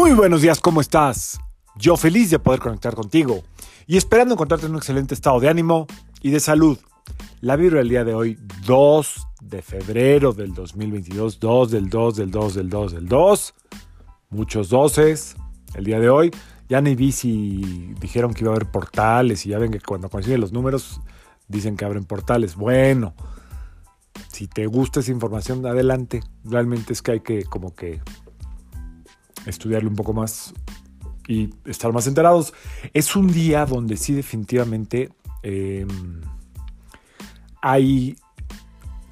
Muy buenos días, ¿cómo estás? Yo feliz de poder conectar contigo y esperando encontrarte en un excelente estado de ánimo y de salud. La vibra del día de hoy, 2 de febrero del 2022, 2 del 2 del 2 del 2 del 2. Muchos doces el día de hoy. Ya ni vi si dijeron que iba a haber portales y ya ven que cuando consiguen los números dicen que abren portales. Bueno, si te gusta esa información, adelante. Realmente es que hay que como que estudiarlo un poco más y estar más enterados. Es un día donde sí definitivamente eh, hay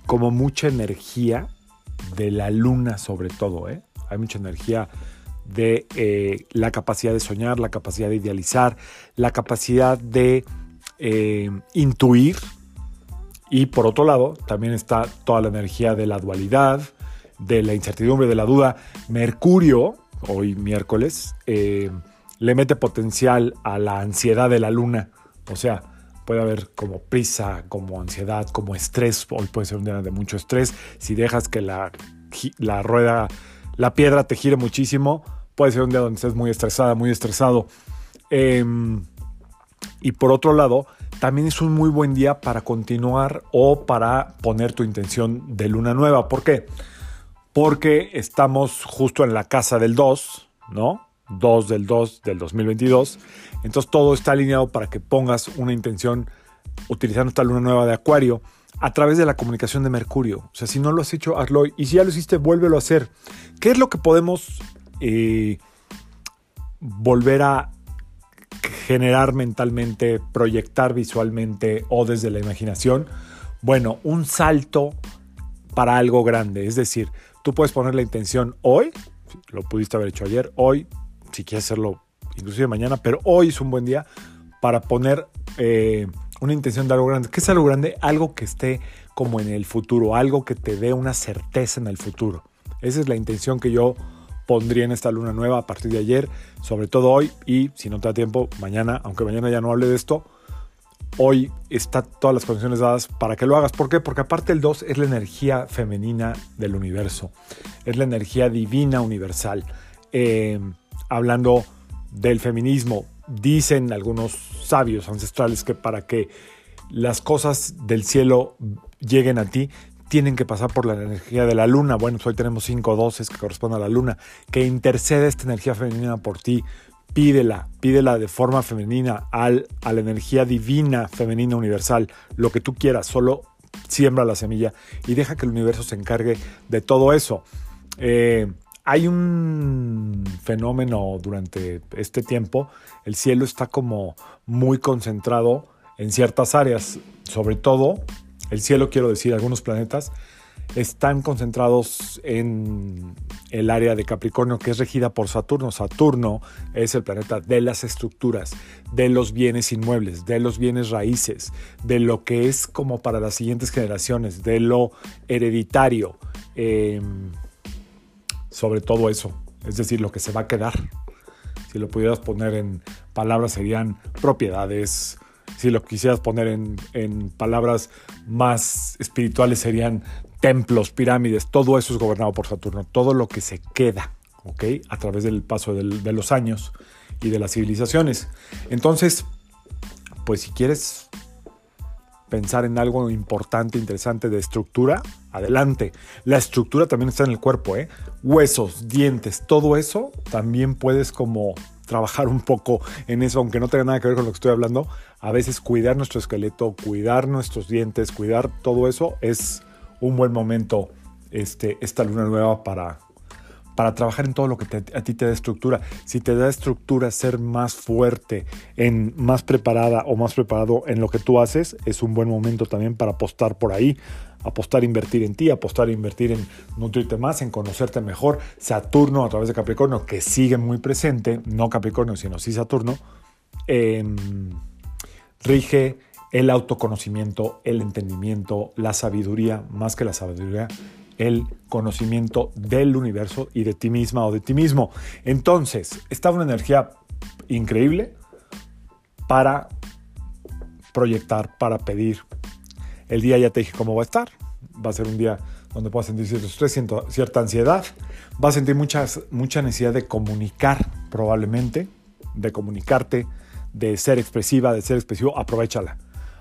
como mucha energía de la luna sobre todo. ¿eh? Hay mucha energía de eh, la capacidad de soñar, la capacidad de idealizar, la capacidad de eh, intuir. Y por otro lado, también está toda la energía de la dualidad, de la incertidumbre, de la duda. Mercurio, hoy miércoles, eh, le mete potencial a la ansiedad de la luna. O sea, puede haber como prisa, como ansiedad, como estrés. Hoy puede ser un día de mucho estrés. Si dejas que la, la rueda, la piedra te gire muchísimo, puede ser un día donde estés muy estresada, muy estresado. Eh, y por otro lado, también es un muy buen día para continuar o para poner tu intención de luna nueva. ¿Por qué? Porque estamos justo en la casa del 2, ¿no? 2 del 2 del 2022. Entonces todo está alineado para que pongas una intención utilizando esta luna nueva de Acuario a través de la comunicación de Mercurio. O sea, si no lo has hecho, hazlo. Y si ya lo hiciste, vuélvelo a hacer. ¿Qué es lo que podemos eh, volver a generar mentalmente, proyectar visualmente o desde la imaginación? Bueno, un salto para algo grande. Es decir, tú puedes poner la intención hoy, lo pudiste haber hecho ayer, hoy, si quieres hacerlo inclusive mañana, pero hoy es un buen día para poner eh, una intención de algo grande. ¿Qué es algo grande? Algo que esté como en el futuro, algo que te dé una certeza en el futuro. Esa es la intención que yo pondría en esta luna nueva a partir de ayer, sobre todo hoy y si no te da tiempo, mañana, aunque mañana ya no hable de esto, hoy está todas las condiciones dadas para que lo hagas. ¿Por qué? Porque aparte el 2 es la energía femenina del universo, es la energía divina universal. Eh, hablando del feminismo, dicen algunos sabios ancestrales que para que las cosas del cielo lleguen a ti, tienen que pasar por la energía de la luna. Bueno, pues hoy tenemos cinco doces que corresponden a la luna, que intercede esta energía femenina por ti. Pídela, pídela de forma femenina al, a la energía divina femenina universal, lo que tú quieras, solo siembra la semilla y deja que el universo se encargue de todo eso. Eh, hay un fenómeno durante este tiempo, el cielo está como muy concentrado en ciertas áreas, sobre todo el cielo, quiero decir, algunos planetas están concentrados en el área de Capricornio que es regida por Saturno. Saturno es el planeta de las estructuras, de los bienes inmuebles, de los bienes raíces, de lo que es como para las siguientes generaciones, de lo hereditario. Eh, sobre todo eso, es decir, lo que se va a quedar. Si lo pudieras poner en palabras serían propiedades, si lo quisieras poner en, en, palabras más espirituales serían templos, pirámides, todo eso es gobernado por Saturno, todo lo que se queda, ¿ok? A través del paso de los años y de las civilizaciones. Entonces, pues si quieres pensar en algo importante, interesante de estructura, adelante. La estructura también está en el cuerpo, ¿eh? Huesos, dientes, todo eso también puedes como trabajar un poco en eso, aunque no tenga nada que ver con lo que estoy hablando. A veces cuidar nuestro esqueleto, cuidar nuestros dientes, cuidar todo eso es un buen momento, este, esta luna nueva para, para trabajar en todo lo que te, a ti te da estructura. Si te da estructura ser más fuerte, en más preparada o más preparado en lo que tú haces, es un buen momento también para apostar por ahí, apostar invertir en ti, apostar invertir en nutrirte más, en conocerte mejor. Saturno a través de Capricornio, que sigue muy presente, no Capricornio, sino sí Saturno, eh, rige el autoconocimiento, el entendimiento, la sabiduría, más que la sabiduría, el conocimiento del universo y de ti misma o de ti mismo. Entonces, está una energía increíble para proyectar, para pedir. El día ya te dije cómo va a estar. va a ser un día donde puedas sentir cierto estrés, cierta ansiedad, vas a sentir muchas, mucha necesidad de comunicar probablemente, de comunicarte, de ser expresiva, de ser expresivo, aprovechala.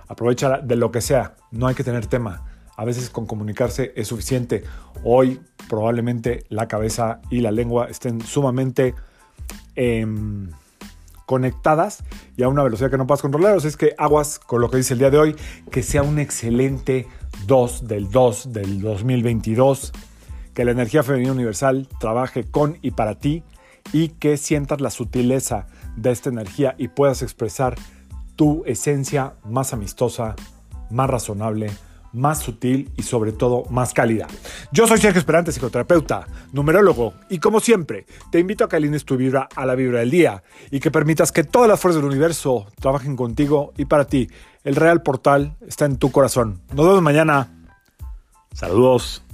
Aprovechala de lo que sea, no hay que tener tema. A veces con comunicarse es suficiente. Hoy probablemente la cabeza y la lengua estén sumamente em, conectadas y a una velocidad que no puedas controlar. es que aguas con lo que dice el día de hoy, que sea un excelente 2 del 2 del 2022, que la energía femenina universal trabaje con y para ti y que sientas la sutileza de esta energía y puedas expresar tu esencia más amistosa, más razonable, más sutil y sobre todo más cálida. Yo soy Sergio Esperante, psicoterapeuta, numerólogo y como siempre te invito a que alines tu vibra a la vibra del día y que permitas que todas las fuerzas del universo trabajen contigo y para ti. El real portal está en tu corazón. Nos vemos mañana. Saludos.